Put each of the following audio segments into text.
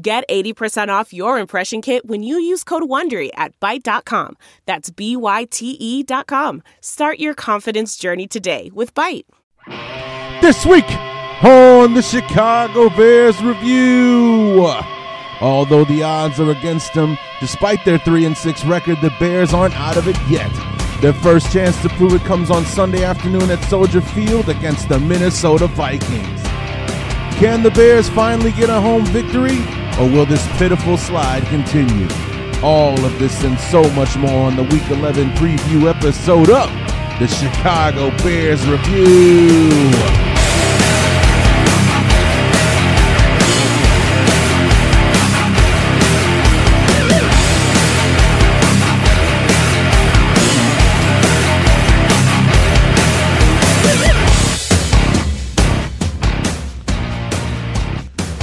Get 80% off your impression kit when you use code WONDERY at Byte.com. That's B-Y-T-E dot com. Start your confidence journey today with Byte. This week on the Chicago Bears Review. Although the odds are against them, despite their 3 and 6 record, the Bears aren't out of it yet. Their first chance to prove it comes on Sunday afternoon at Soldier Field against the Minnesota Vikings. Can the Bears finally get a home victory, or will this pitiful slide continue? All of this and so much more on the Week 11 preview episode of the Chicago Bears Review.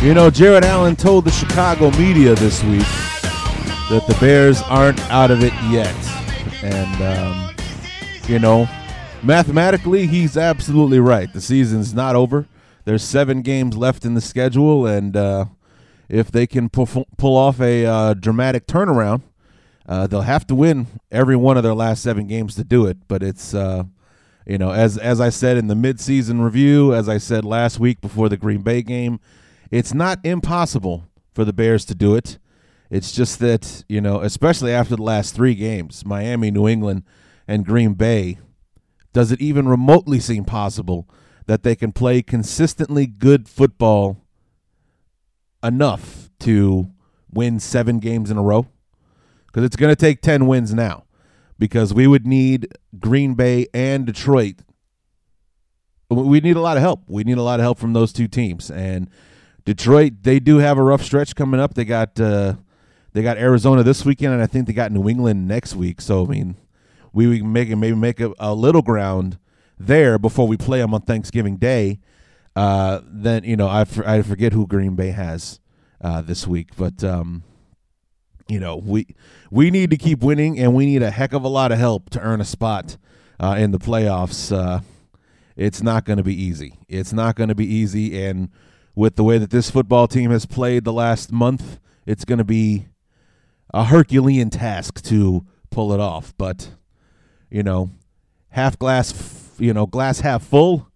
You know, Jared Allen told the Chicago media this week that the Bears aren't out of it yet. And, um, you know, mathematically, he's absolutely right. The season's not over. There's seven games left in the schedule, and uh, if they can pull, pull off a uh, dramatic turnaround, uh, they'll have to win every one of their last seven games to do it. But it's, uh, you know, as as I said in the midseason review, as I said last week before the Green Bay game, it's not impossible for the Bears to do it. It's just that, you know, especially after the last three games Miami, New England, and Green Bay does it even remotely seem possible that they can play consistently good football enough to win seven games in a row? Because it's going to take 10 wins now. Because we would need Green Bay and Detroit. We need a lot of help. We need a lot of help from those two teams. And Detroit, they do have a rough stretch coming up. They got uh, they got Arizona this weekend, and I think they got New England next week. So I mean, we can make maybe make a, a, little ground there before we play them on Thanksgiving Day. Uh, then you know I, I forget who Green Bay has uh, this week, but um, you know we we need to keep winning, and we need a heck of a lot of help to earn a spot uh, in the playoffs. Uh, it's not going to be easy. It's not going to be easy, and with the way that this football team has played the last month, it's going to be a Herculean task to pull it off. But, you know, half glass, you know, glass half full,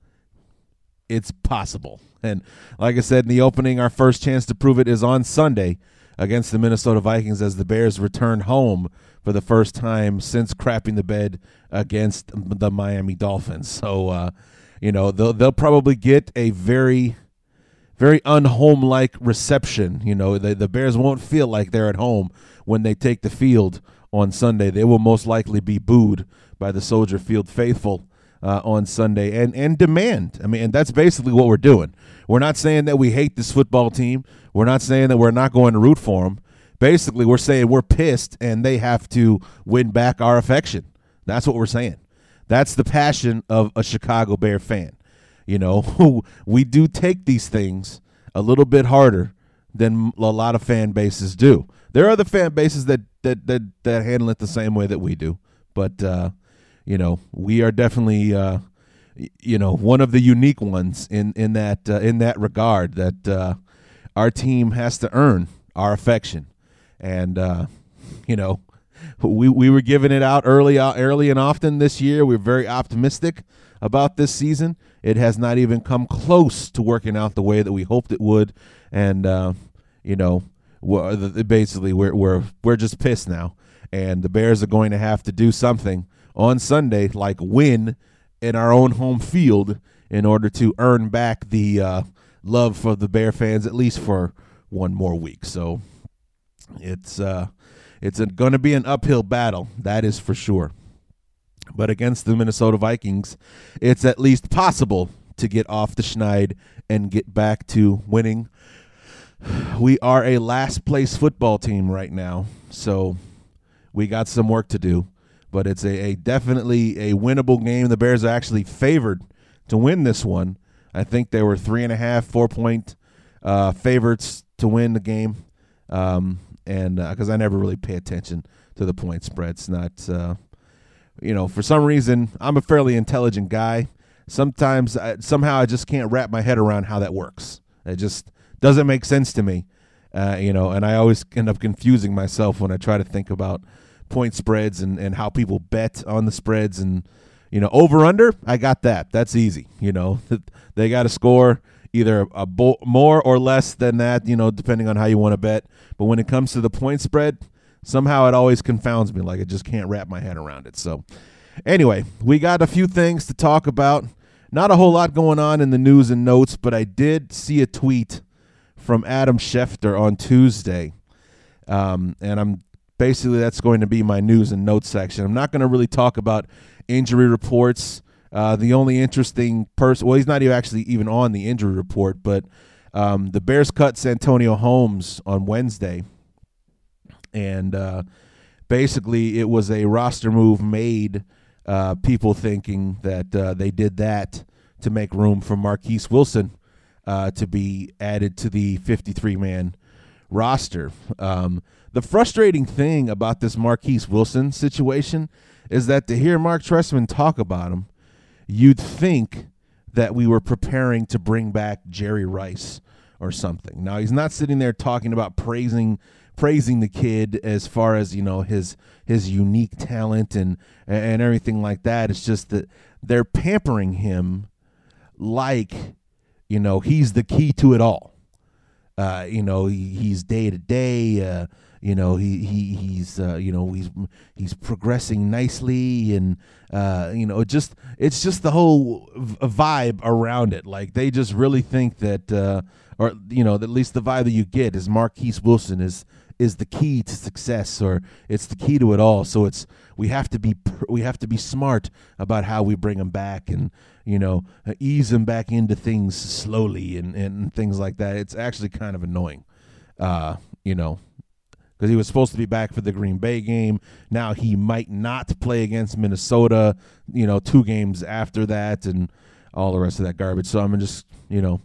it's possible. And like I said in the opening, our first chance to prove it is on Sunday against the Minnesota Vikings as the Bears return home for the first time since crapping the bed against the Miami Dolphins. So, uh, you know, they'll, they'll probably get a very very unhome-like reception. You know, the, the Bears won't feel like they're at home when they take the field on Sunday. They will most likely be booed by the Soldier Field faithful uh, on Sunday and and demand. I mean, and that's basically what we're doing. We're not saying that we hate this football team. We're not saying that we're not going to root for them. Basically, we're saying we're pissed and they have to win back our affection. That's what we're saying. That's the passion of a Chicago Bear fan. You know, we do take these things a little bit harder than a lot of fan bases do. There are other fan bases that that that, that handle it the same way that we do, but uh, you know, we are definitely uh, you know one of the unique ones in in that uh, in that regard that uh, our team has to earn our affection, and uh, you know, we we were giving it out early uh, early and often this year. We we're very optimistic about this season. It has not even come close to working out the way that we hoped it would, and uh, you know, we're, basically we're we're we're just pissed now, and the Bears are going to have to do something on Sunday, like win in our own home field, in order to earn back the uh, love for the Bear fans at least for one more week. So it's uh, it's going to be an uphill battle, that is for sure. But against the Minnesota Vikings, it's at least possible to get off the schneid and get back to winning we are a last place football team right now, so we got some work to do. But it's a, a definitely a winnable game. The Bears are actually favored to win this one. I think they were three and a half, four point uh, favorites to win the game. Um, and because uh, I never really pay attention to the point spreads, not uh, you know for some reason I'm a fairly intelligent guy. Sometimes I, somehow I just can't wrap my head around how that works. It just doesn't make sense to me, uh, you know. And I always end up confusing myself when I try to think about point spreads and, and how people bet on the spreads and you know over under. I got that. That's easy. You know they got to score either a bo- more or less than that, you know, depending on how you want to bet. But when it comes to the point spread, somehow it always confounds me. Like I just can't wrap my head around it. So, anyway, we got a few things to talk about. Not a whole lot going on in the news and notes, but I did see a tweet from Adam Schefter on Tuesday. Um, and I'm basically that's going to be my news and notes section. I'm not going to really talk about injury reports uh, the only interesting person, well, he's not even actually even on the injury report, but um, the Bears cut Santonio Holmes on Wednesday, and uh, basically it was a roster move made. Uh, people thinking that uh, they did that to make room for Marquess Wilson uh, to be added to the 53 man roster. Um, the frustrating thing about this Marquess Wilson situation is that to hear Mark Trestman talk about him you'd think that we were preparing to bring back Jerry Rice or something. Now he's not sitting there talking about praising praising the kid as far as you know his his unique talent and and everything like that. It's just that they're pampering him like you know he's the key to it all. Uh, you know he, he's day to day. Uh, you know he he he's uh, you know he's he's progressing nicely and uh, you know just it's just the whole vibe around it like they just really think that uh, or you know at least the vibe that you get is Marquess Wilson is is the key to success or it's the key to it all so it's we have to be we have to be smart about how we bring them back and you know ease them back into things slowly and and things like that it's actually kind of annoying uh you know because he was supposed to be back for the Green Bay game. Now he might not play against Minnesota, you know, two games after that and all the rest of that garbage. So I'm just, you know,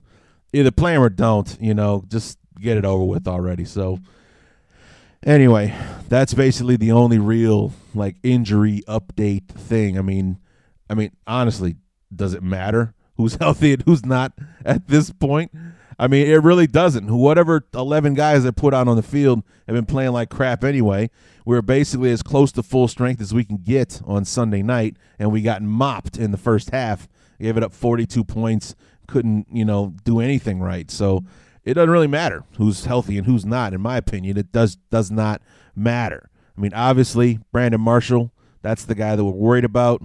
either play him or don't, you know, just get it over with already. So anyway, that's basically the only real like injury update thing. I mean, I mean, honestly, does it matter who's healthy and who's not at this point? I mean, it really doesn't. Whatever 11 guys that put out on the field have been playing like crap anyway. We are basically as close to full strength as we can get on Sunday night, and we got mopped in the first half. Gave it up 42 points. Couldn't, you know, do anything right. So it doesn't really matter who's healthy and who's not. In my opinion, it does does not matter. I mean, obviously, Brandon Marshall, that's the guy that we're worried about.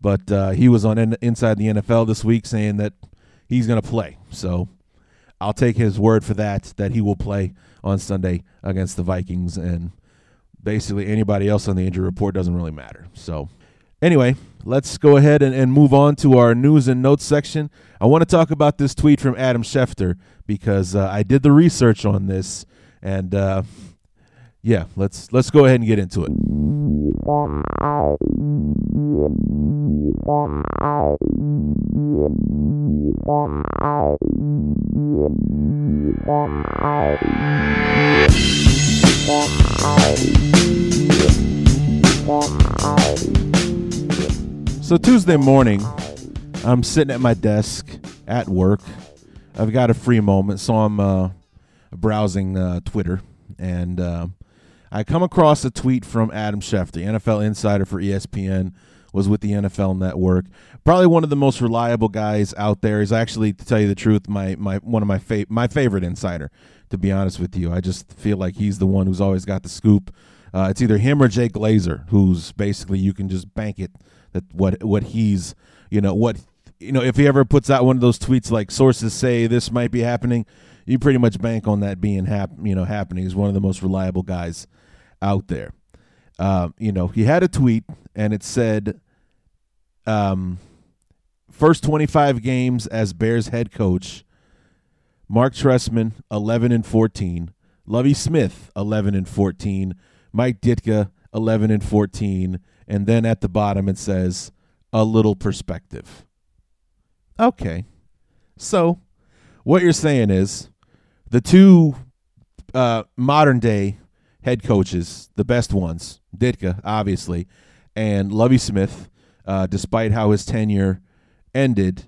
But uh, he was on in, inside the NFL this week saying that he's going to play. So I'll take his word for that that he will play on Sunday against the Vikings and basically anybody else on the injury report doesn't really matter. So anyway, let's go ahead and, and move on to our news and notes section. I want to talk about this tweet from Adam Schefter because uh, I did the research on this and uh, yeah, let's let's go ahead and get into it. So Tuesday morning, I'm sitting at my desk at work. I've got a free moment, so I'm uh, browsing uh, Twitter, and uh, I come across a tweet from Adam Schefter, NFL insider for ESPN, was with the NFL Network. Probably one of the most reliable guys out there. He's actually, to tell you the truth, my my one of my fa- my favorite insider. To be honest with you, I just feel like he's the one who's always got the scoop. Uh, it's either him or Jay Glazer, who's basically you can just bank it that what what he's you know what you know if he ever puts out one of those tweets like sources say this might be happening, you pretty much bank on that being hap- you know happening. He's one of the most reliable guys out there. Uh, you know, he had a tweet and it said, um, first 25 games as Bears head coach, Mark Trestman, 11 and 14. Lovie Smith, 11 and 14. Mike Ditka, 11 and 14. And then at the bottom it says, a little perspective. Okay. So, what you're saying is the two uh, modern day head coaches, the best ones, Ditka, obviously, and Lovie Smith, uh, despite how his tenure ended,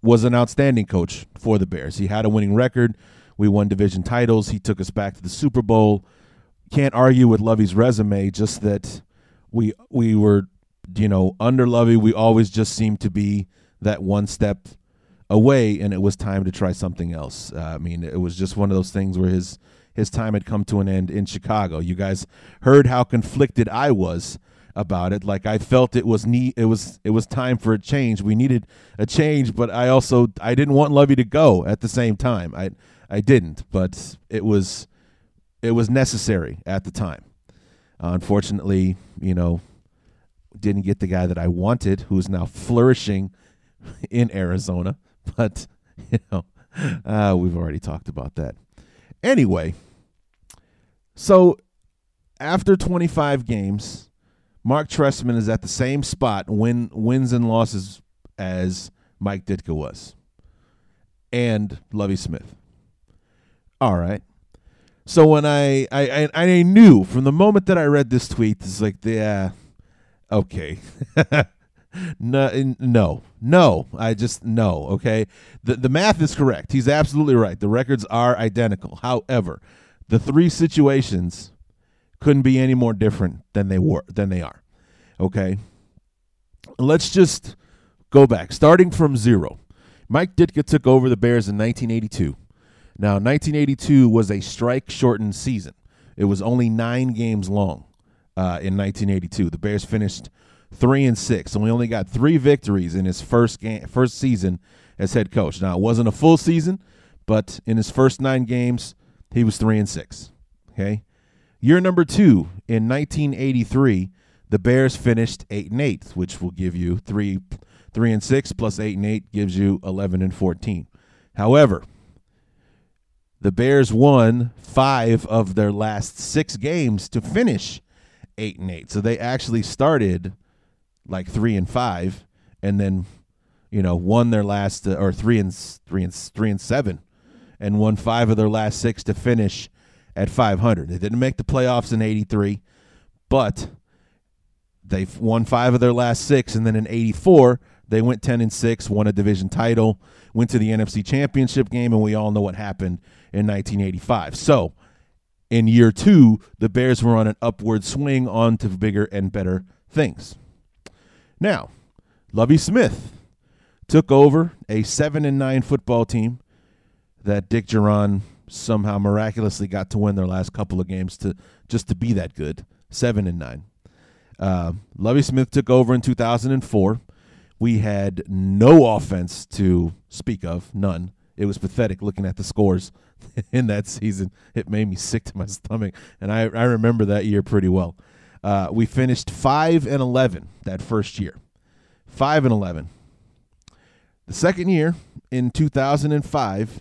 was an outstanding coach for the Bears. He had a winning record. We won division titles. He took us back to the Super Bowl. Can't argue with Lovie's resume, just that we we were, you know, under Lovie. we always just seemed to be that one step away, and it was time to try something else. Uh, I mean, it was just one of those things where his his time had come to an end in Chicago. You guys heard how conflicted I was about it. Like I felt it was need it was it was time for a change. We needed a change, but I also I didn't want Lovie to go at the same time. I I didn't, but it was it was necessary at the time. Uh, unfortunately, you know, didn't get the guy that I wanted, who's now flourishing in Arizona. But you know, uh, we've already talked about that. Anyway, so after 25 games, Mark Trestman is at the same spot win wins and losses as Mike Ditka was, and Lovie Smith. All right. So when I I I, I knew from the moment that I read this tweet, it's like yeah, okay. no, no, no. I just no. Okay, the the math is correct. He's absolutely right. The records are identical. However, the three situations couldn't be any more different than they were than they are. Okay, let's just go back, starting from zero. Mike Ditka took over the Bears in 1982. Now, 1982 was a strike shortened season. It was only nine games long uh, in 1982. The Bears finished three and six, and we only got three victories in his first game, first season as head coach. Now, it wasn't a full season, but in his first nine games, he was three and six. Okay, year number two in 1983, the Bears finished eight and eight, which will give you three, three and six plus eight and eight gives you 11 and 14. However, the Bears won five of their last six games to finish eight and eight. So they actually started like three and five, and then you know won their last uh, or three and three and three and seven, and won five of their last six to finish at 500. They didn't make the playoffs in '83, but they won five of their last six, and then in '84 they went 10 and 6, won a division title, went to the NFC Championship game, and we all know what happened in 1985. So, in year two, the Bears were on an upward swing on to bigger and better things. Now, Lovey Smith took over a 7 and 9 football team that Dick Jauron somehow miraculously got to win their last couple of games to just to be that good 7 and 9. Uh, Lovie Smith took over in 2004 we had no offense to speak of, none. It was pathetic looking at the scores in that season. It made me sick to my stomach, and I, I remember that year pretty well. Uh, we finished five and eleven that first year, five and eleven. The second year in 2005,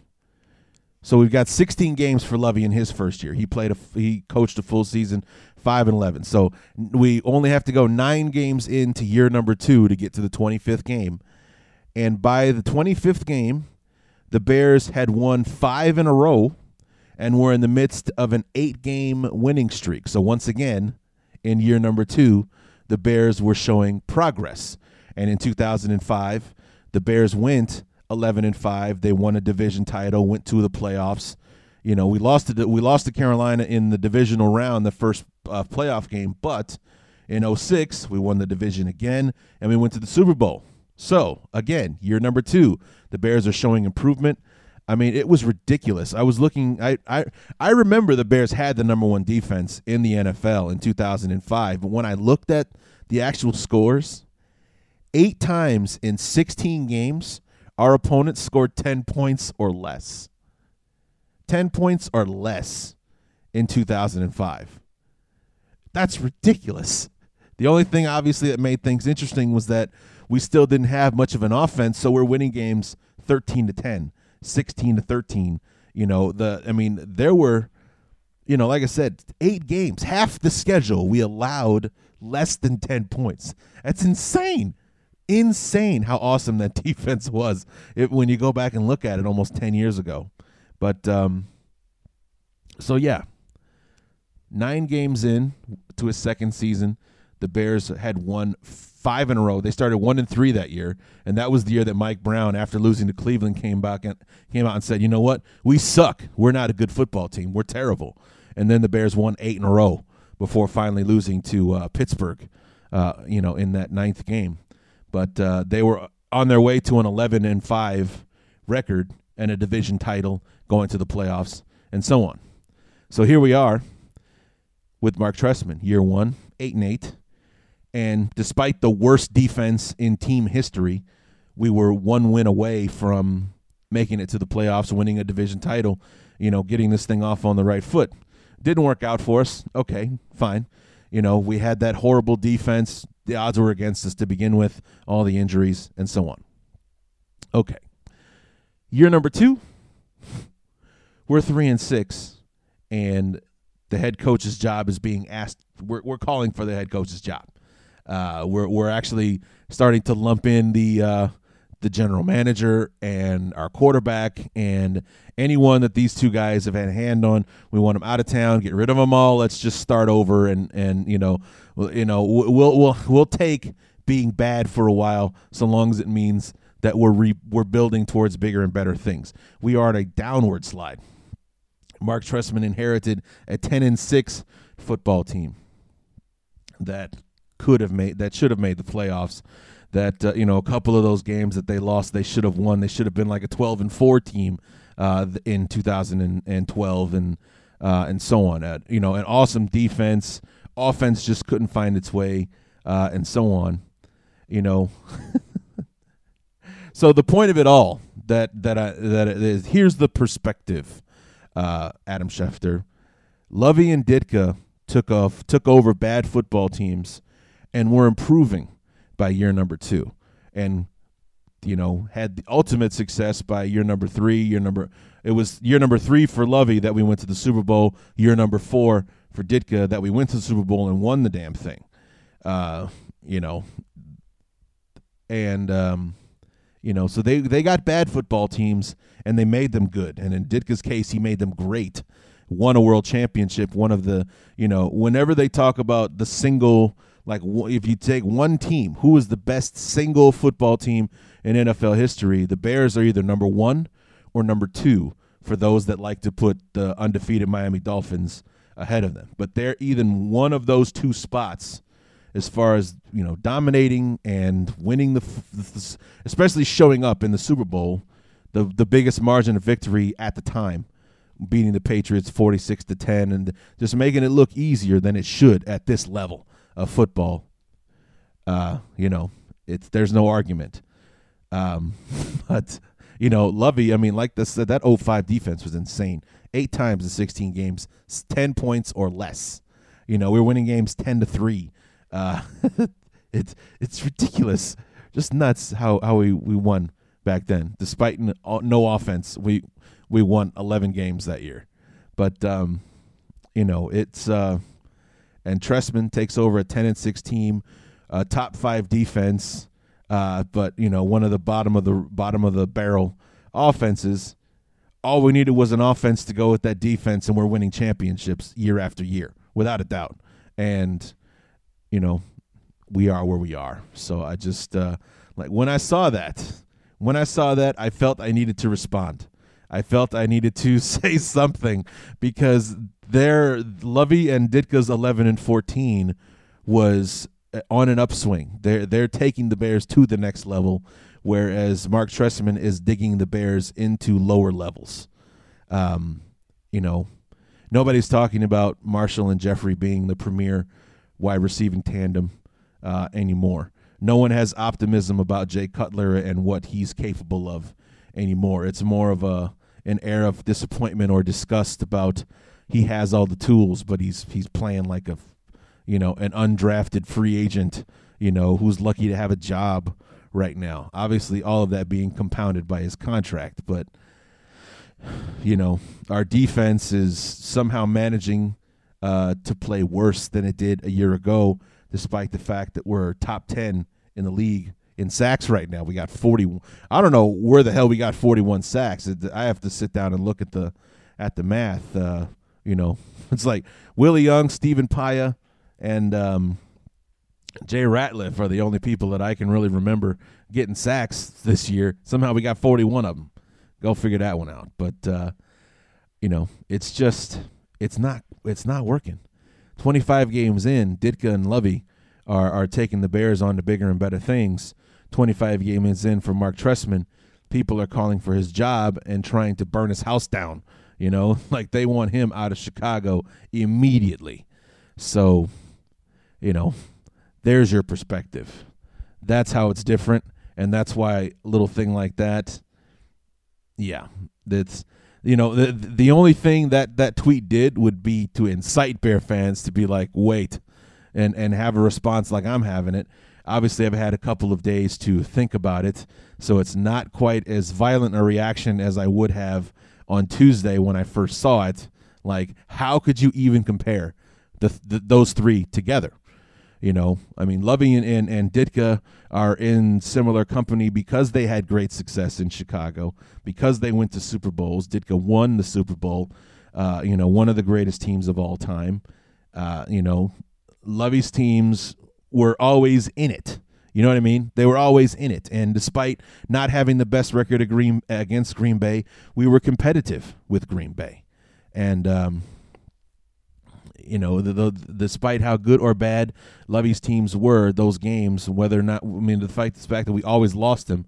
so we've got 16 games for Lovie in his first year. He played a he coached a full season, five and 11. So we only have to go nine games into year number two to get to the 25th game. And by the 25th game, the Bears had won five in a row and were in the midst of an eight game winning streak. So once again, in year number two, the Bears were showing progress. And in 2005, the Bears went 11 and 5. They won a division title, went to the playoffs. You know, we lost to we lost to Carolina in the divisional round, the first uh, playoff game, but in 06, we won the division again and we went to the Super Bowl. So, again, year number 2, the Bears are showing improvement. I mean, it was ridiculous. I was looking I I I remember the Bears had the number 1 defense in the NFL in 2005, but when I looked at the actual scores, 8 times in 16 games, our opponents scored 10 points or less. 10 points or less in 2005. That's ridiculous. The only thing, obviously, that made things interesting was that we still didn't have much of an offense, so we're winning games 13 to 10, 16 to 13 You know, the I mean, there were you know, like I said, 8 games, half the schedule we allowed less than 10 points. That's insane. Insane how awesome that defense was it, when you go back and look at it almost 10 years ago. But um so yeah, 9 games in to his second season, the Bears had won five in a row. They started one and three that year, and that was the year that Mike Brown, after losing to Cleveland, came back and came out and said, "You know what? We suck. We're not a good football team. We're terrible." And then the Bears won eight in a row before finally losing to uh, Pittsburgh. Uh, you know, in that ninth game, but uh, they were on their way to an 11 and five record and a division title, going to the playoffs, and so on. So here we are with Mark Trestman, year one, eight and eight and despite the worst defense in team history, we were one win away from making it to the playoffs, winning a division title, you know, getting this thing off on the right foot. Didn't work out for us. Okay, fine. You know, we had that horrible defense. The odds were against us to begin with, all the injuries and so on. Okay. Year number two, we're three and six, and the head coach's job is being asked. We're, we're calling for the head coach's job. Uh, we're we're actually starting to lump in the uh, the general manager and our quarterback and anyone that these two guys have had a hand on. We want them out of town, get rid of them all. Let's just start over and and you know, you know, we'll we'll we'll take being bad for a while, so long as it means that we're re- we're building towards bigger and better things. We are on a downward slide. Mark Trestman inherited a 10 and 6 football team that could have made that should have made the playoffs. That uh, you know a couple of those games that they lost, they should have won. They should have been like a 12 and four team uh, in 2012 and uh, and so on. Uh, you know, an awesome defense, offense just couldn't find its way, uh, and so on. You know. so the point of it all that that I, that is here's the perspective, uh, Adam Schefter, Lovie and Ditka took off took over bad football teams and we're improving by year number two. And you know, had the ultimate success by year number three. Year number it was year number three for lovie that we went to the Super Bowl. Year number four for Ditka that we went to the Super Bowl and won the damn thing. Uh, you know, and um, you know, so they they got bad football teams and they made them good. And in Ditka's case, he made them great. Won a world championship. One of the you know, whenever they talk about the single like if you take one team, who is the best single football team in NFL history? The Bears are either number one or number two for those that like to put the undefeated Miami Dolphins ahead of them. But they're either one of those two spots as far as you know dominating and winning the, the especially showing up in the Super Bowl, the the biggest margin of victory at the time beating the Patriots 46 to 10 and just making it look easier than it should at this level of football. Uh, you know, it's there's no argument. Um, but you know, Lovie, I mean, like this that 05 defense was insane. Eight times in 16 games, 10 points or less. You know, we are winning games 10 to 3. Uh, it's it's ridiculous. Just nuts how how we we won back then. Despite no offense, we we won 11 games that year. But um, you know, it's uh and Trestman takes over a 10 and 6 team, uh, top five defense, uh, but you know one of the bottom of the bottom of the barrel offenses. All we needed was an offense to go with that defense, and we're winning championships year after year, without a doubt. And you know, we are where we are. So I just uh, like when I saw that, when I saw that, I felt I needed to respond. I felt I needed to say something because their Lovie and Ditka's 11 and 14 was on an upswing. They're they're taking the Bears to the next level, whereas Mark Trestman is digging the Bears into lower levels. Um, you know, nobody's talking about Marshall and Jeffery being the premier wide receiving tandem uh, anymore. No one has optimism about Jay Cutler and what he's capable of anymore. It's more of a an air of disappointment or disgust about he has all the tools, but he's he's playing like a you know an undrafted free agent, you know, who's lucky to have a job right now. Obviously, all of that being compounded by his contract, but you know, our defense is somehow managing uh, to play worse than it did a year ago, despite the fact that we're top 10 in the league in sacks right now. We got 40. I don't know where the hell we got 41 sacks. I have to sit down and look at the at the math. Uh, you know, it's like Willie Young, Stephen Paea, and um, Jay Ratliff are the only people that I can really remember getting sacks this year. Somehow we got 41 of them. Go figure that one out. But uh, you know, it's just it's not it's not working. 25 games in, Ditka and Lovie are are taking the Bears on to bigger and better things. 25 games in for Mark Trestman, people are calling for his job and trying to burn his house down. You know, like they want him out of Chicago immediately. So, you know, there's your perspective. That's how it's different, and that's why a little thing like that. Yeah, that's you know the the only thing that that tweet did would be to incite Bear fans to be like, wait, and and have a response like I'm having it. Obviously, I've had a couple of days to think about it, so it's not quite as violent a reaction as I would have on Tuesday when I first saw it. Like, how could you even compare the, the those three together? You know, I mean, Lovie and, and, and Ditka are in similar company because they had great success in Chicago, because they went to Super Bowls. Ditka won the Super Bowl, uh, you know, one of the greatest teams of all time. Uh, you know, Lovie's teams were always in it. You know what I mean? They were always in it, and despite not having the best record against Green Bay, we were competitive with Green Bay, and um, you know, the, the, despite how good or bad Lovie's teams were, those games, whether or not, I mean, the fact, the fact that we always lost them,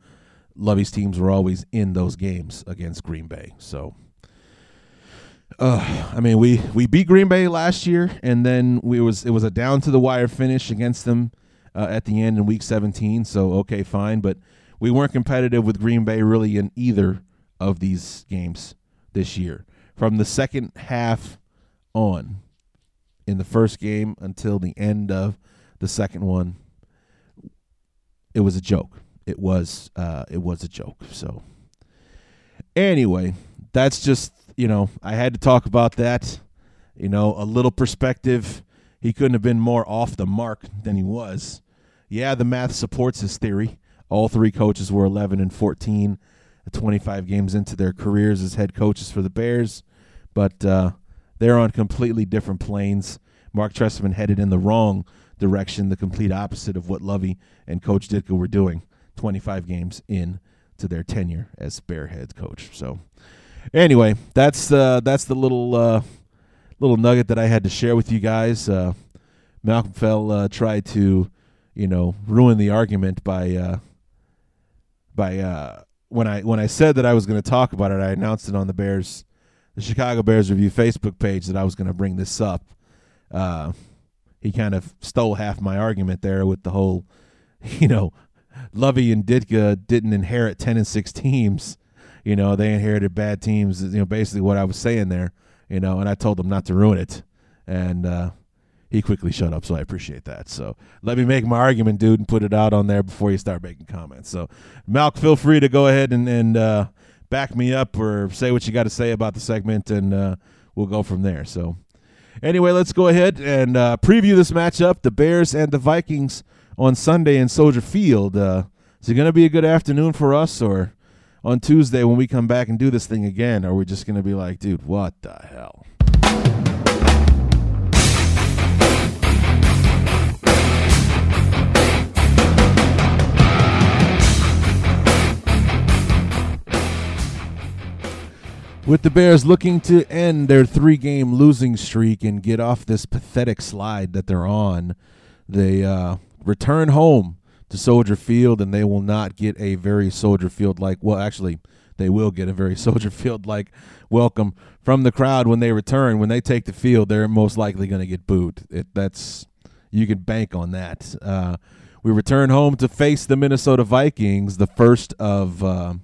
Lovie's teams were always in those games against Green Bay. So, uh, I mean, we we beat Green Bay last year, and then we was it was a down to the wire finish against them uh, at the end in Week 17. So, okay, fine, but we weren't competitive with Green Bay really in either of these games this year. From the second half on, in the first game until the end of the second one. It was a joke. It was uh, it was a joke. So anyway, that's just you know I had to talk about that. You know, a little perspective. He couldn't have been more off the mark than he was. Yeah, the math supports his theory. All three coaches were 11 and 14, 25 games into their careers as head coaches for the Bears, but uh, they're on completely different planes. Mark Trestman headed in the wrong direction, the complete opposite of what Lovie and Coach Ditka were doing 25 games in to their tenure as Bear head coach. So anyway, that's uh, that's the little uh, little nugget that I had to share with you guys. Uh, Malcolm Fell uh, tried to, you know, ruin the argument by uh, by uh, when I when I said that I was going to talk about it. I announced it on the Bears the Chicago Bears Review Facebook page that I was going to bring this up. He kind of stole half my argument there with the whole, you know, Lovie and Ditka didn't inherit 10 and 6 teams. You know, they inherited bad teams, you know, basically what I was saying there, you know, and I told them not to ruin it. And uh, he quickly shut up, so I appreciate that. So let me make my argument, dude, and put it out on there before you start making comments. So, Malk, feel free to go ahead and, and uh, back me up or say what you got to say about the segment, and uh, we'll go from there. So, anyway, let's go ahead and uh, preview this matchup: the Bears and the Vikings on Sunday in Soldier Field. Uh, is it going to be a good afternoon for us, or on Tuesday when we come back and do this thing again, are we just going to be like, dude, what the hell? With the Bears looking to end their three game losing streak and get off this pathetic slide that they're on, they uh, return home to Soldier Field and they will not get a very Soldier Field like, well, actually, they will get a very Soldier Field like welcome from the crowd when they return. When they take the field, they're most likely going to get booed. It, that's you can bank on that. Uh, we return home to face the Minnesota Vikings, the first of. Uh,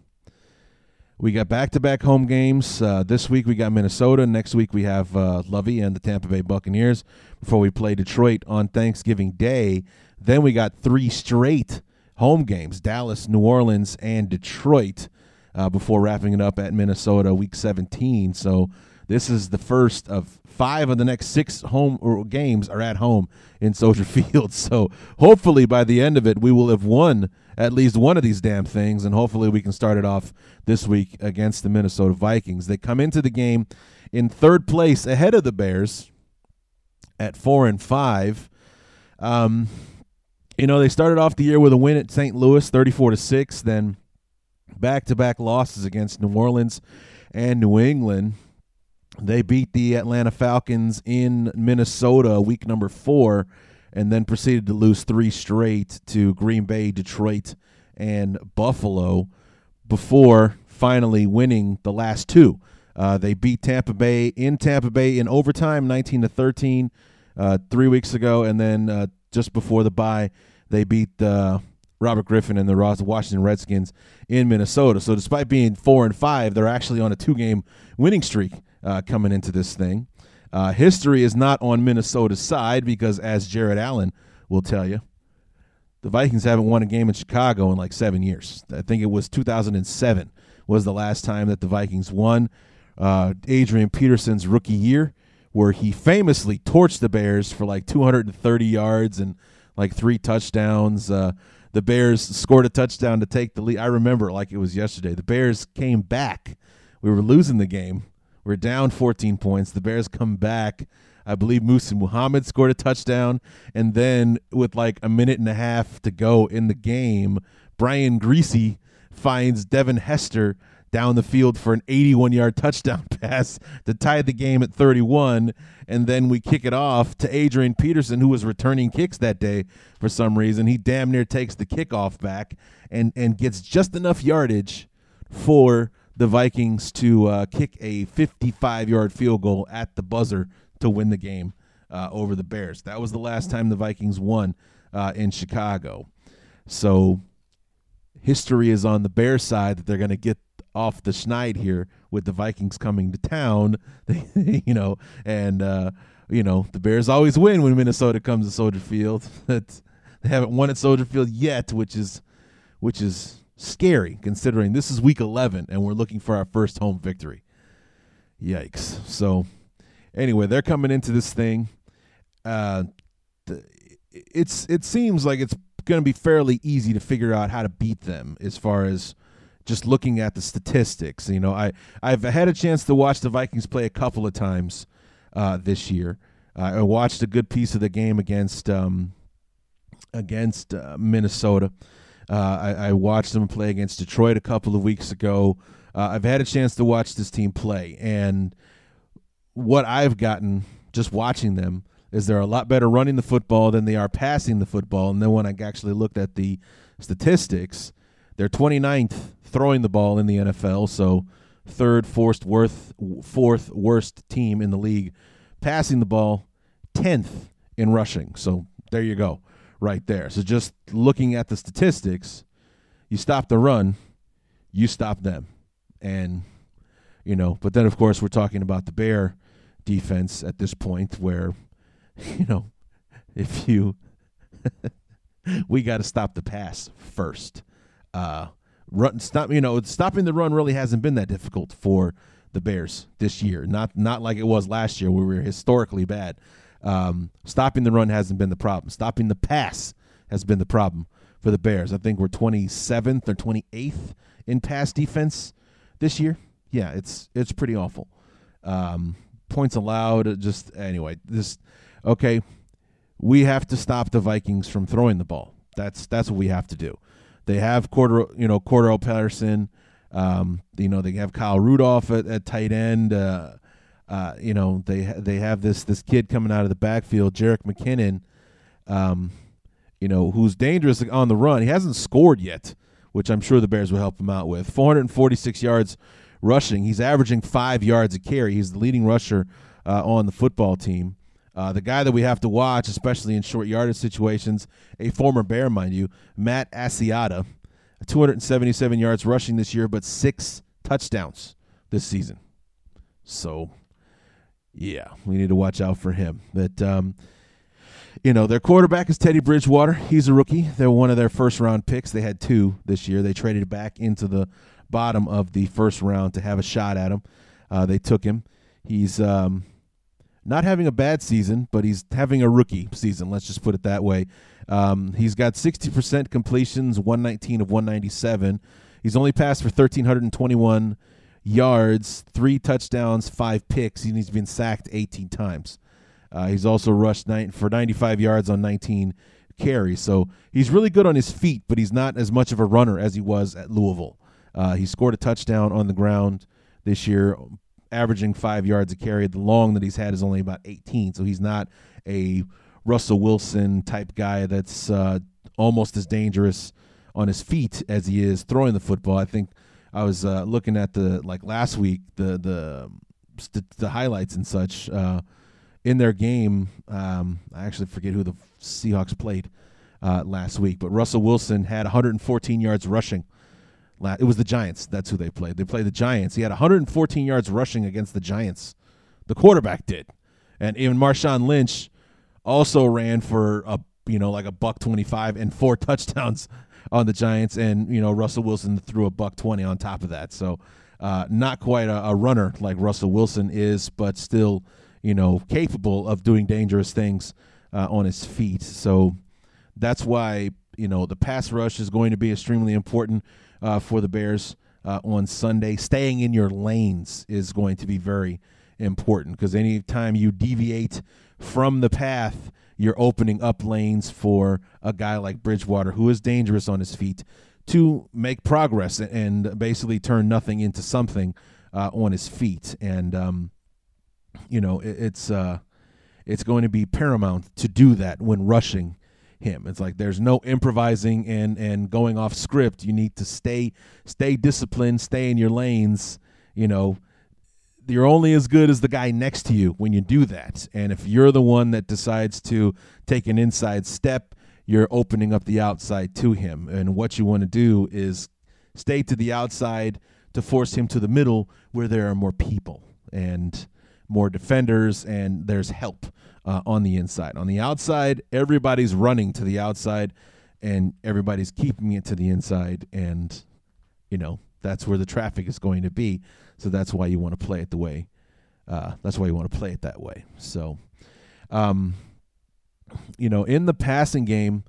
we got back to back home games. Uh, this week we got Minnesota. Next week we have uh, Lovie and the Tampa Bay Buccaneers before we play Detroit on Thanksgiving Day. Then we got three straight home games Dallas, New Orleans, and Detroit. uh, before wrapping it up at Minnesota Week 17. So this is the first of five of the next six home games are at home in Soldier Field. So hopefully by the end of it, we will have won at least one of these damn things, and hopefully we can start it off this week against the Minnesota Vikings. They come into the game in third place ahead of the Bears at four and five. Um, you know, they started off the year with a win at St. Louis, thirty-four to six. Then back-to-back losses against New Orleans and New England. They beat the Atlanta Falcons in Minnesota, week number four, and then proceeded to lose three straight to Green Bay, Detroit, and Buffalo before finally winning the last two. Uh, they beat Tampa Bay in Tampa Bay in overtime, 19 to 13, uh, three weeks ago, and then uh, just before the bye, they beat uh, Robert Griffin and the Washington Redskins in Minnesota. So despite being four and five, they're actually on a two-game winning streak uh, coming into this thing. Uh, history is not on Minnesota's side because, as Jared Allen will tell you, the Vikings haven't won a game in Chicago in like seven years. I think it was 2007 was the last time that the Vikings won. Uh, Adrian Peterson's rookie year, where he famously torched the Bears for like 230 yards and like three touchdowns. Uh, the Bears scored a touchdown to take the lead. I remember like it was yesterday. The Bears came back. We were losing the game we're down 14 points. The Bears come back. I believe Muhsin Muhammad scored a touchdown. And then, with like a minute and a half to go in the game, Brian Griese finds Devin Hester down the field for an 81 yard touchdown pass to tie the game at 31. And then we kick it off to Adrian Peterson, who was returning kicks that day for some reason. He damn near takes the kickoff back and, and gets just enough yardage for the Vikings to uh, kick a 55 yard field goal at the buzzer to win the game uh, over the Bears. That was the last time the Vikings won uh, in Chicago. So history is on the Bears side that they're going to get off the schneid here with the Vikings coming to town. you know, and uh, you know the Bears always win when Minnesota comes to Soldier Field. they haven't won at Soldier Field yet, which is which is scary considering this is week 11 and we're looking for our first home victory. Yikes. So, anyway, they're coming into this thing. Uh, it's it seems like it's going to be fairly easy to figure out how to beat them as far as just looking at the statistics. You know, I I've had a chance to watch the Vikings play a couple of times uh, this year. Uh, I watched a good piece of the game against um, against uh, Minnesota. Uh, I, I, watched them play against Detroit a couple of weeks ago. Uh, I've had a chance to watch this team play, and what I've gotten just watching them is they're a lot better running the football than they are passing the football. And then when I actually looked at the statistics, they're 29th throwing the ball in the NFL, so third, fourth, worth, fourth worst team in the league. Passing the ball, 10th in rushing. So there you go right there. So just looking at the statistics, you stop the run, you stop them. And, you know, but then of course we're talking about the Bear defense at this point where, you know, if you we got to stop the pass first. Uh run stop you know, stopping the run really hasn't been that difficult for the Bears this year. Not not like it was last year where we were historically bad. Um, stopping the run hasn't been the problem. Stopping the pass has been the problem for the Bears. I think we're 27th or 28th in pass defense this year. Yeah, it's it's pretty awful. Um, points allowed, just anyway. This okay. We have to stop the Vikings from throwing the ball. That's that's what we have to do. They have quarter, you know, Cordarrelle Patterson. Um, you know, they have Kyle Rudolph at, at tight end. Uh, uh, you know, they they have this this kid coming out of the backfield, Jerick McKinnon, um, you know, who's dangerous on the run. He hasn't scored yet, which I'm sure the Bears will help him out with. 446 yards rushing. He's averaging five yards a carry. He's the leading rusher uh, on the football team. Uh, the guy that we have to watch, especially in short yardage situations, a former Bear, mind you, Matt Asiata, 277 yards rushing this year, but six touchdowns this season. So yeah, we need to watch out for him. But um, you know, their quarterback is Teddy Bridgewater. He's a rookie. They're one of their first round picks. They had two this year. They traded back into the bottom of the first round to have a shot at him. Uh, they took him. He's um, not having a bad season, but he's having a rookie season. Let's just put it that way. Um, he's got 60% completions, 119 of 197. He's only passed for 1,321 yards, three touchdowns, five picks, and he's been sacked 18 times. Uh, he's also rushed nine, for 95 yards on 19 carries. So he's really good on his feet, but he's not as much of a runner as he was at Louisville. Uh, he scored a touchdown on the ground this year, averaging five yards a carry. The long that he's had is only about 18, so he's not a Russell Wilson type guy that's uh, almost as dangerous on his feet as he is throwing the football. I think I was uh, looking at the like last week the the the highlights and such uh, in their game. Um, I actually forget who the Seahawks played uh, last week, but Russell Wilson had 114 yards rushing. It was the Giants. That's who they played. They played the Giants. He had 114 yards rushing against the Giants. The quarterback did, and even Marshawn Lynch also ran for a you know like a buck 25 and four touchdowns on the Giants, and you know Russell Wilson threw a buck 20 on top of that. So uh, not quite a, a runner like Russell Wilson is, but still you know capable of doing dangerous things uh, on his feet. So that's why you know the pass rush is going to be extremely important uh, for the Bears uh, on Sunday. Staying in your lanes is going to be very important because anytime you deviate from the path, you're opening up lanes for a guy like Bridgewater, who is dangerous on his feet, to make progress and basically turn nothing into something uh, on his feet. And um, you know, it, it's uh, it's going to be paramount to do that when rushing him. It's like there's no improvising and and going off script. You need to stay stay disciplined, stay in your lanes. You know, you're only as good as the guy next to you when you do that. And if you're the one that decides to take an inside step, you're opening up the outside to him. And what you want to do is stay to the outside to force him to the middle where there are more people and more defenders and there's help uh, on the inside. On the outside, everybody's running to the outside and everybody's keeping it to the inside. And, you know, that's where the traffic is going to be. So that's why you want to play it the way. Uh, that's why you want to play it that way. So, um, you know, in the passing game,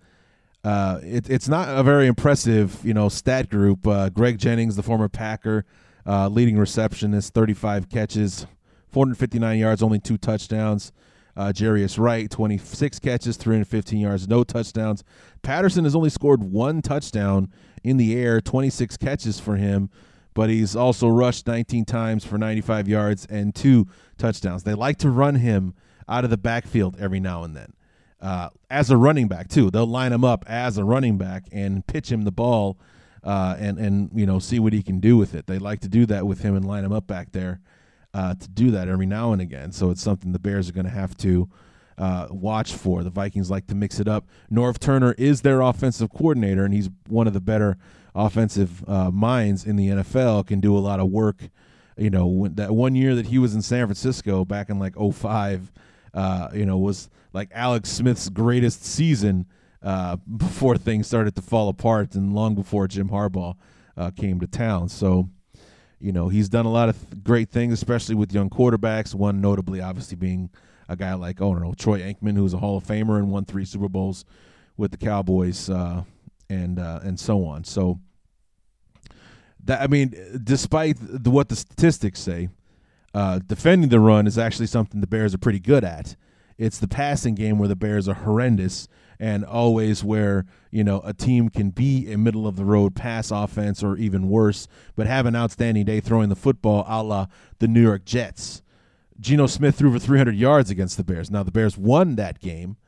uh, it, it's not a very impressive, you know, stat group. Uh, Greg Jennings, the former Packer, uh, leading receptionist, 35 catches, 459 yards, only two touchdowns. Uh, Jarius Wright, 26 catches, 315 yards, no touchdowns. Patterson has only scored one touchdown in the air, 26 catches for him, but he's also rushed 19 times for 95 yards and two touchdowns. They like to run him out of the backfield every now and then. Uh, as a running back too, they'll line him up as a running back and pitch him the ball, uh, and and you know see what he can do with it. They like to do that with him and line him up back there uh, to do that every now and again. So it's something the Bears are going to have to uh, watch for. The Vikings like to mix it up. Norv Turner is their offensive coordinator, and he's one of the better offensive uh, minds in the NFL. Can do a lot of work. You know, when, that one year that he was in San Francisco back in like 05, uh, you know, was like Alex Smith's greatest season uh, before things started to fall apart, and long before Jim Harbaugh uh, came to town. So you know, he's done a lot of th- great things, especially with young quarterbacks. One notably, obviously, being a guy like, oh, know, Troy Aikman, who's a Hall of Famer and won three Super Bowls with the Cowboys, uh, and uh, and so on. So that I mean, despite the, what the statistics say, uh, defending the run is actually something the Bears are pretty good at. It's the passing game where the Bears are horrendous and always where you know a team can be a middle of the road pass offense or even worse, but have an outstanding day throwing the football, a la the New York Jets. Geno Smith threw for 300 yards against the Bears. Now the Bears won that game,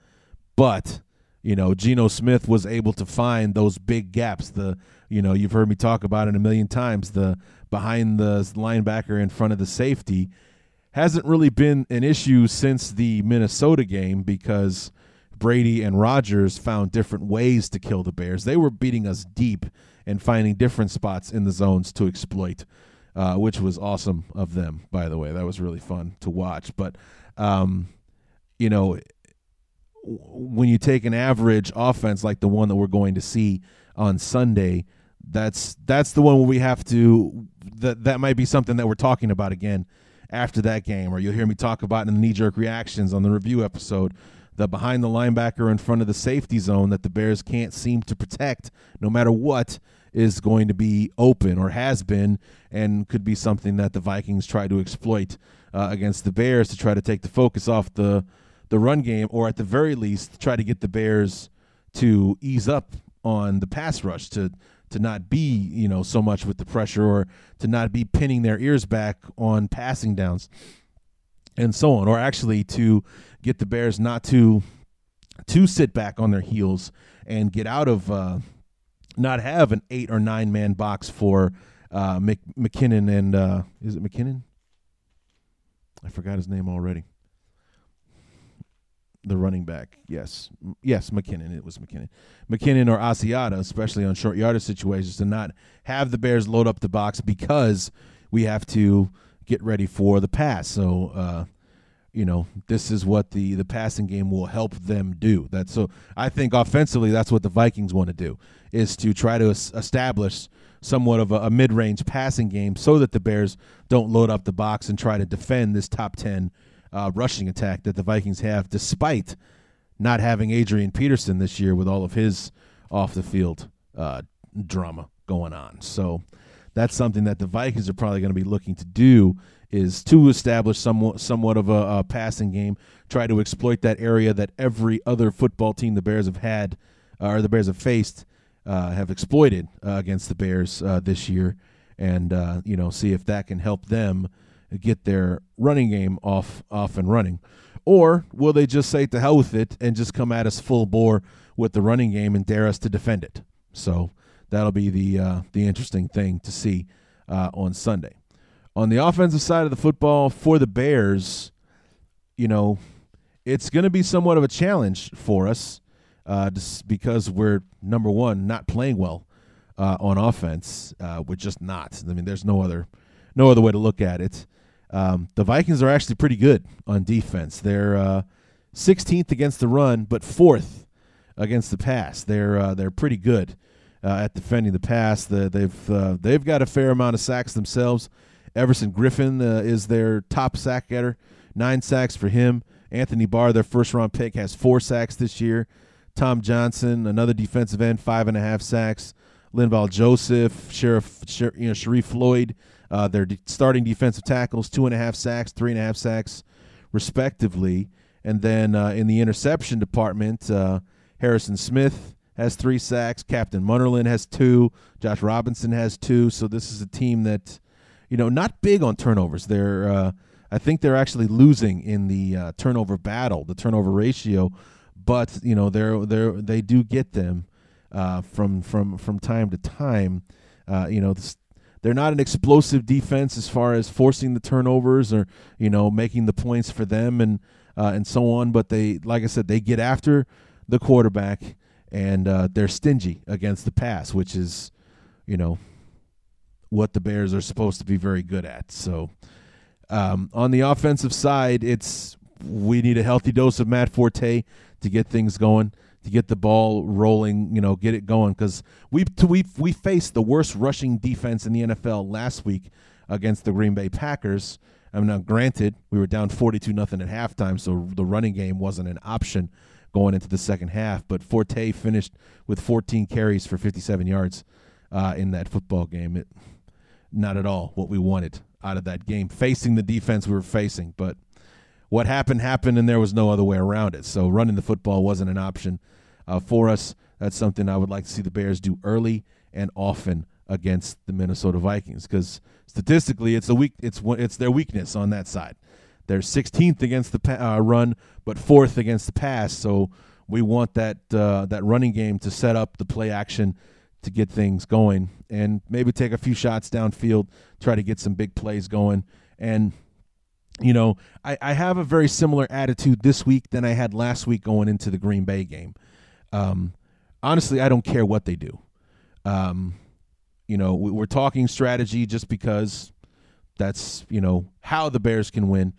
but you know Geno Smith was able to find those big gaps. The you know you've heard me talk about it a million times. The behind the linebacker in front of the safety hasn't really been an issue since the Minnesota game because Brady and Rodgers found different ways to kill the Bears. They were beating us deep and finding different spots in the zones to exploit, uh, which was awesome of them, by the way. That was really fun to watch. But, um, you know, when you take an average offense like the one that we're going to see on Sunday, that's that's the one where we have to that that might be something that we're talking about again after that game, or you'll hear me talk about in the knee jerk reactions on the review episode. The behind the linebacker in front of the safety zone that the Bears can't seem to protect, no matter what, is going to be open or has been, and could be something that the Vikings try to exploit uh, against the Bears to try to take the focus off the the run game, or at the very least, try to get the Bears to ease up on the pass rush to to not be you know so much with the pressure or to not be pinning their ears back on passing downs and so on. Or actually to get the bears not to to sit back on their heels and get out of uh, not have an eight or nine man box for uh, Mc, McKinnon and uh, is it McKinnon? I forgot his name already the running back. Yes, yes, McKinnon. It was McKinnon, McKinnon or Asiata, especially on short yardage situations, to not have the Bears load up the box because we have to get ready for the pass. So, uh, you know, this is what the the passing game will help them do. That so I think offensively, that's what the Vikings want to do is to try to establish somewhat of a, a mid range passing game so that the Bears don't load up the box and try to defend this top ten uh, rushing attack that the Vikings have, despite not having Adrian Peterson this year with all of his off the field uh, drama going on. So that's something that the Vikings are probably going to be looking to do is to establish somewhat somewhat of a, a, passing game, try to exploit that area that every other football team the Bears have had uh, or the Bears have faced uh, have exploited uh, against the Bears uh, this year, and uh, you know see if that can help them get their running game off off and running? Or will they just say to hell with it and just come at us full bore with the running game and dare us to defend it? So that'll be the uh, the interesting thing to see on Sunday. On the offensive side of the football for the Bears, you know, it's going to be somewhat of a challenge for us uh, just because we're number one not playing well uh, on offense. Uh, we're just not. I mean, there's no other no other way to look at it. Um, the Vikings are actually pretty good on defense. They're uh, 16th against the run, but fourth against the pass. They're uh, they're pretty good uh, at defending the pass. The, they've uh, they've got a fair amount of sacks themselves. Everson Griffen uh, is their top sack getter, nine sacks for him. Anthony Barr, their first round pick, has four sacks this year. Tom Johnson, another defensive end, five and a half sacks. Linval Joseph, Sheriff, you know, Sharrif Floyd, uh, their starting defensive tackles, two and a half sacks, three and a half sacks, respectively. And then uh, in the interception department, uh, Harrison Smith has three sacks. Captain Munnerlyn has two. Josh Robinson has two. So this is a team that, you know, not big on turnovers. They're, uh, I think they're actually losing in the uh, turnover battle, the turnover ratio. But you know, they're they they do get them uh, from from from time to time. you know, this, they're not an explosive defense as far as forcing the turnovers or you know making the points for them and uh, and so on. But they, like I said, they get after the quarterback and uh, they're stingy against the pass, which is you know what the Bears are supposed to be very good at. So um, on the offensive side, it's we need a healthy dose of Matt Forte to get things going to get the ball rolling, you know, get it going because we we we faced the worst rushing defense in the NFL last week against the Green Bay Packers. I mean, now granted, we were down forty-two nothing at halftime, so the running game wasn't an option going into the second half. But Forte finished with 14 carries for 57 yards uh, in that football game. It, not at all what we wanted out of that game, facing the defense we were facing, but what happened happened, and there was no other way around it. So running the football wasn't an option uh, for us. That's something I would like to see the Bears do early and often against the Minnesota Vikings because statistically, it's a weak it's it's their weakness on that side. They're 16th against the pa- uh, run, but fourth against the pass. So we want that uh, that running game to set up the play action to get things going, and maybe take a few shots downfield, try to get some big plays going, and you know, I, I have a very similar attitude this week than I had last week going into the Green Bay game. Um, honestly, I don't care what they do. Um, you know, we, we're talking strategy just because that's you know how the Bears can win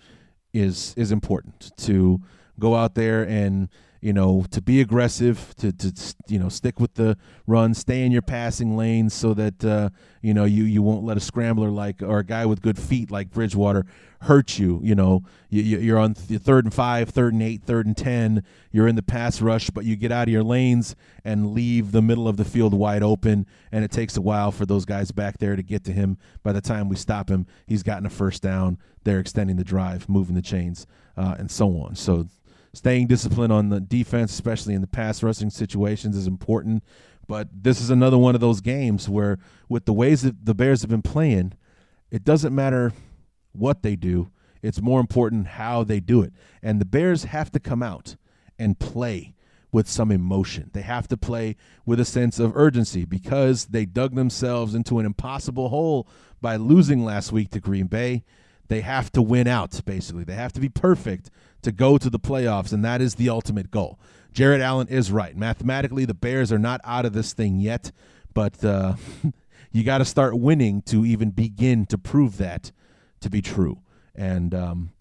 is is important to go out there and you know, to be aggressive, to, to you know, stick with the run, stay in your passing lanes so that, uh, you know, you, you won't let a scrambler like, or a guy with good feet like Bridgewater hurt you. You know, you, you're on th- third and five, third and eight, third and 10. You're in the pass rush, but you get out of your lanes and leave the middle of the field wide open. And it takes a while for those guys back there to get to him. By the time we stop him, he's gotten a first down. They're extending the drive, moving the chains, uh, and so on. So, staying disciplined on the defense, especially in the pass rushing situations, is important. But this is another one of those games where, with the ways that the Bears have been playing, it doesn't matter what they do. It's more important how they do it. And the Bears have to come out and play with some emotion. They have to play with a sense of urgency because they dug themselves into an impossible hole by losing last week to Green Bay. They have to win out, basically. They have to be perfect to go to the playoffs, and that is the ultimate goal. Jared Allen is right. Mathematically, the Bears are not out of this thing yet, but uh, you got to start winning to even begin to prove that to be true. And um,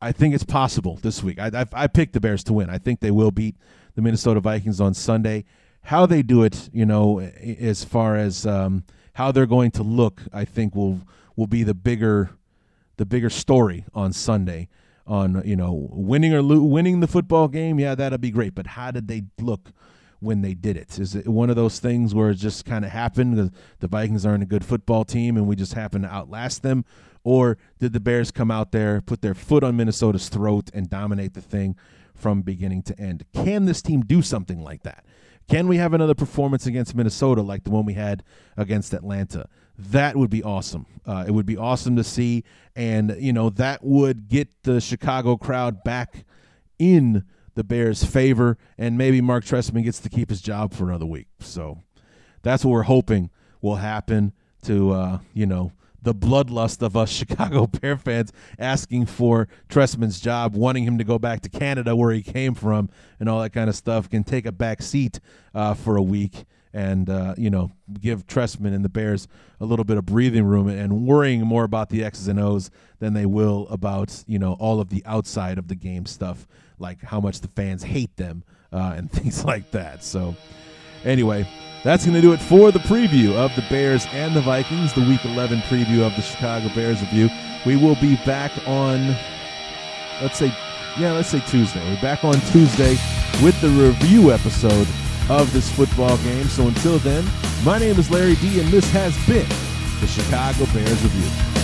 I think it's possible this week. I, I, I picked the Bears to win. I think they will beat the Minnesota Vikings on Sunday. How they do it, you know, as far as um, how they're going to look, I think will will be the bigger the bigger story on Sunday. On you know winning or lo- winning the football game, yeah, that'll be great. But how did they look when they did it? Is it one of those things where it just kind of happened? The, the Vikings aren't a good football team, and we just happen to outlast them, or did the Bears come out there, put their foot on Minnesota's throat, and dominate the thing from beginning to end? Can this team do something like that? Can we have another performance against Minnesota like the one we had against Atlanta? That would be awesome. Uh, it would be awesome to see, and you know that would get the Chicago crowd back in the Bears' favor, and maybe Mark Trestman gets to keep his job for another week. So that's what we're hoping will happen to uh, you know the bloodlust of us Chicago Bear fans asking for Trestman's job, wanting him to go back to Canada where he came from, and all that kind of stuff can take a back seat uh, for a week and uh, you know give Trestman and the Bears a little bit of breathing room and worrying more about the X's and O's than they will about you know all of the outside of the game stuff, like how much the fans hate them uh, and things like that. So anyway, that's going to do it for the preview of the Bears and the Vikings, the Week 11 preview of the Chicago Bears review. We will be back on, let's say, yeah, let's say Tuesday. We're back on Tuesday with the review episode of this football game. So until then, my name is Larry D, and this has been the Chicago Bears Review.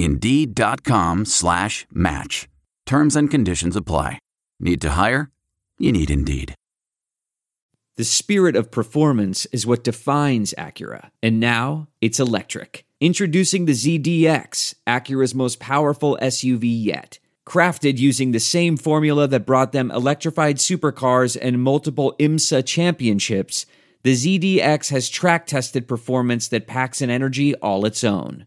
Indeed.com slash match. Terms and conditions apply. Need to hire? You need Indeed. The spirit of performance is what defines Acura, and now it's electric. Introducing the ZDX, Acura's most powerful SUV yet. Crafted using the same formula that brought them electrified supercars and multiple IMSA championships, the ZDX has track tested performance that packs an energy all its own.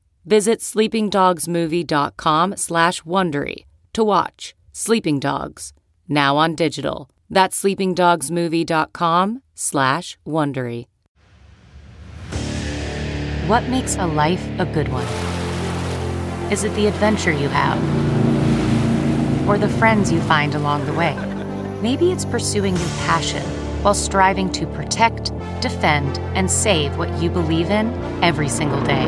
Visit sleepingdogsmovie.com slash Wondery to watch Sleeping Dogs, now on digital. That's sleepingdogsmovie.com slash Wondery. What makes a life a good one? Is it the adventure you have? Or the friends you find along the way? Maybe it's pursuing your passion while striving to protect, defend, and save what you believe in every single day.